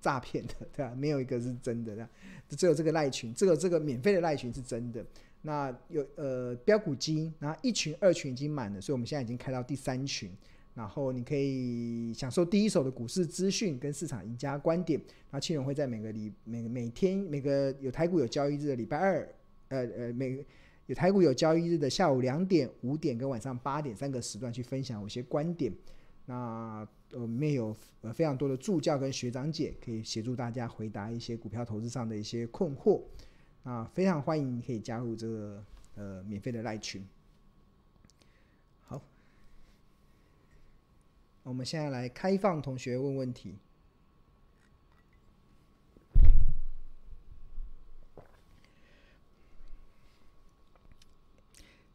诈骗的，对吧？没有一个是真的，的，只有这个赖群，这个这个免费的赖群是真的。那有呃标股基，然后一群、二群已经满了，所以我们现在已经开到第三群。然后你可以享受第一手的股市资讯跟市场赢家观点。然后庆荣会在每个礼每每天每个有台股有交易日的礼拜二，呃呃每有台股有交易日的下午两点、五点跟晚上八点三个时段去分享我些观点。那呃里面有呃非常多的助教跟学长姐可以协助大家回答一些股票投资上的一些困惑。啊，非常欢迎你可以加入这个呃免费的赖群。好我们现在来开放同学问问题。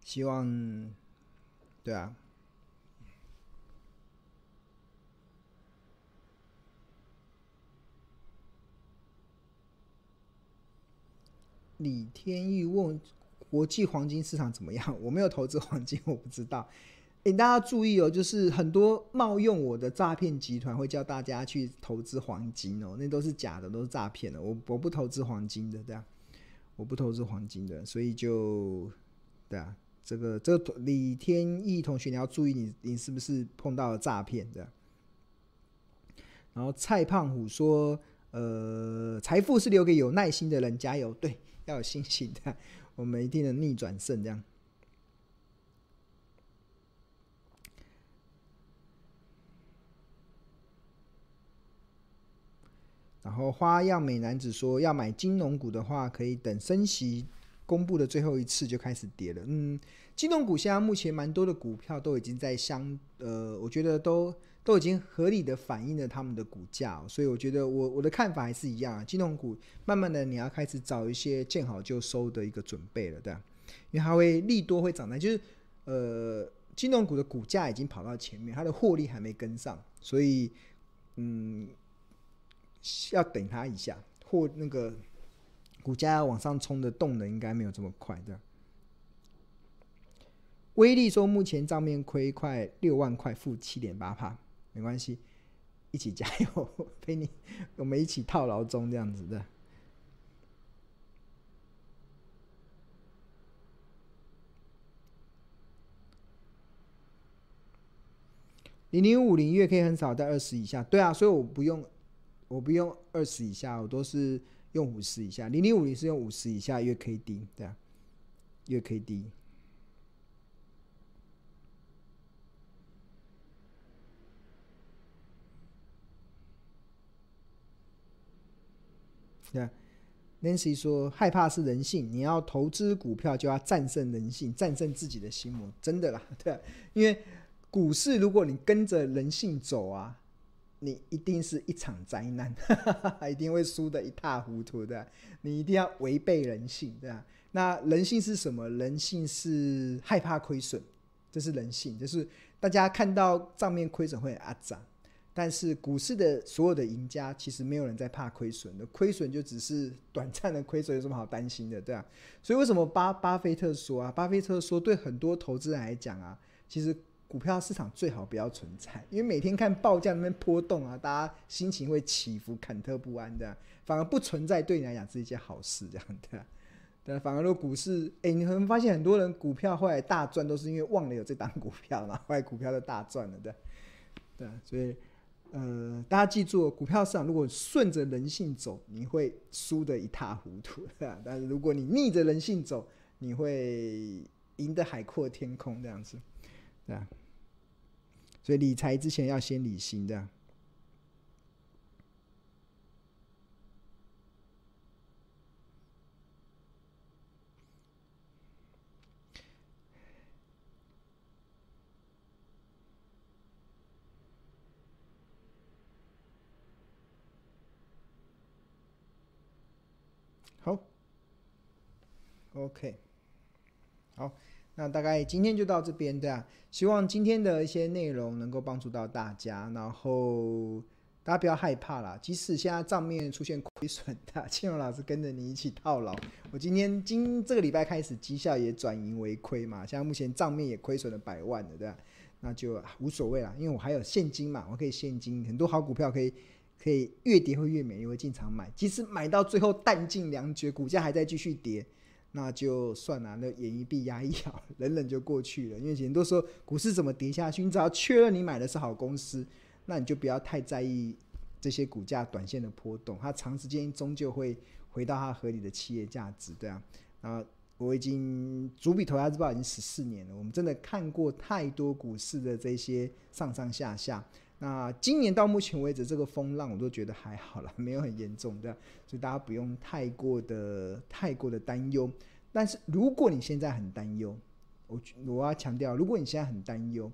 希望，对啊。李天玉问国际黄金市场怎么样？我没有投资黄金，我不知道。诶、大家注意哦，就是很多冒用我的诈骗集团会叫大家去投资黄金哦，那都是假的，都是诈骗的。我我不投资黄金的，对啊，我不投资黄金的，所以就对啊，这个这个李天意同学你要注意你，你你是不是碰到了诈骗的？然后蔡胖虎说，呃，财富是留给有耐心的人，加油，对，要有信心的，我们一定能逆转胜，这样。然后花样美男子说，要买金融股的话，可以等升息公布的最后一次就开始跌了。嗯，金融股现在目前蛮多的股票都已经在相呃，我觉得都都已经合理的反映了他们的股价，所以我觉得我我的看法还是一样啊，金融股慢慢的你要开始找一些见好就收的一个准备了，对吧？因为它会利多会涨的，就是呃，金融股的股价已经跑到前面，它的获利还没跟上，所以嗯。要等它一下，或那个股价要往上冲的动能应该没有这么快的。威力说目前账面亏快六万块，负七点八帕，没关系，一起加油，陪你，我们一起套牢中这样子的。零零五零月 K 很少在二十以下，对啊，所以我不用。我不用二十以下，我都是用五十以下。零零五零是用五十以下月 K D，对啊，月 K D。对，Nancy 说害怕是人性，你要投资股票就要战胜人性，战胜自己的心魔，真的啦，对啊，因为股市如果你跟着人性走啊。你一定是一场灾难，一定会输得一塌糊涂的。你一定要违背人性，对吧？那人性是什么？人性是害怕亏损，这是人性。就是大家看到账面亏损会啊涨，但是股市的所有的赢家其实没有人在怕亏损的，亏损就只是短暂的亏损，有什么好担心的，对啊？所以为什么巴巴菲特说啊？巴菲特说，对很多投资人来讲啊，其实。股票市场最好不要存在，因为每天看报价那边波动啊，大家心情会起伏、忐忑不安的。反而不存在对你来讲是一件好事，这样的。对，反而如果股市，哎、欸，你会发现很多人股票后来大赚，都是因为忘了有这档股票然，后后来股票都大赚了，对。对，所以呃，大家记住，股票市场如果顺着人性走，你会输得一塌糊涂，但是如果你逆着人性走，你会赢得海阔天空这样子，对。所以理财之前要先理性，这样。好，OK，好。那大概今天就到这边，对啊，希望今天的一些内容能够帮助到大家，然后大家不要害怕啦，即使现在账面出现亏损的，庆荣老师跟着你一起套牢。我今天今这个礼拜开始绩效也转盈为亏嘛，现在目前账面也亏损了百万的，对吧？那就无所谓啦，因为我还有现金嘛，我可以现金很多好股票可以可以越跌会越美，你会进场买。即使买到最后弹尽粮绝，股价还在继续跌，那就算了，那眼一闭，压一咬，忍忍就过去了。因为很多时候股市怎么跌下去，你只要确认你买的是好公司，那你就不要太在意这些股价短线的波动，它长时间终究会回到它合理的企业价值，对啊。然后我已经主笔投资日报已经十四年了，我们真的看过太多股市的这些上上下下。那今年到目前为止，这个风浪我都觉得还好了，没有很严重，对？所以大家不用太过的太过的担忧。但是如果你现在很担忧，我我要强调，如果你现在很担忧，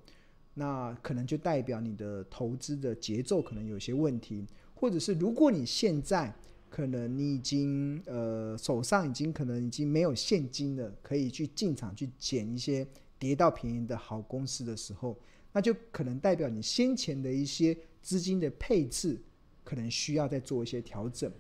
那可能就代表你的投资的节奏可能有些问题，或者是如果你现在可能你已经呃手上已经可能已经没有现金了，可以去进场去捡一些跌到便宜的好公司的时候。那就可能代表你先前的一些资金的配置，可能需要再做一些调整。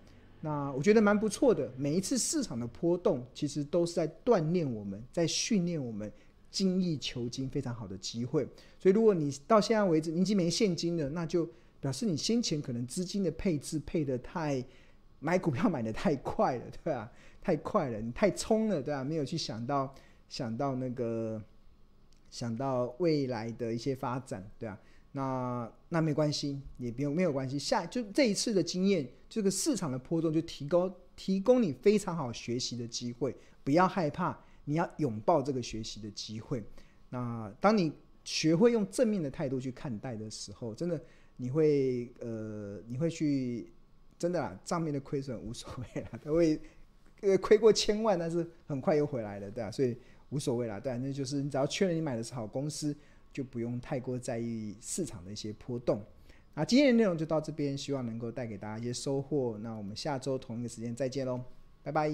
那我觉得蛮不错的。每一次市场的波动，其实都是在锻炼我们，在训练我们精益求精非常好的机会。所以，如果你到现在为止你已经没现金了，那就表示你先前可能资金的配置配得太买股票买得太快了，对吧？太快了，你太冲了，对吧？没有去想到想到那个。想到未来的一些发展，对啊，那那没关系，也不用没有关系。下就这一次的经验，这个市场的波动就提高提供你非常好学习的机会，不要害怕，你要拥抱这个学习的机会。那当你学会用正面的态度去看待的时候，真的你会呃你会去真的啦，账面的亏损无所谓了，他会呃亏过千万，但是很快又回来了，对啊，所以。无所谓啦，对，那就是你只要确认你买的是好公司，就不用太过在意市场的一些波动。那今天的内容就到这边，希望能够带给大家一些收获。那我们下周同一个时间再见喽，拜拜。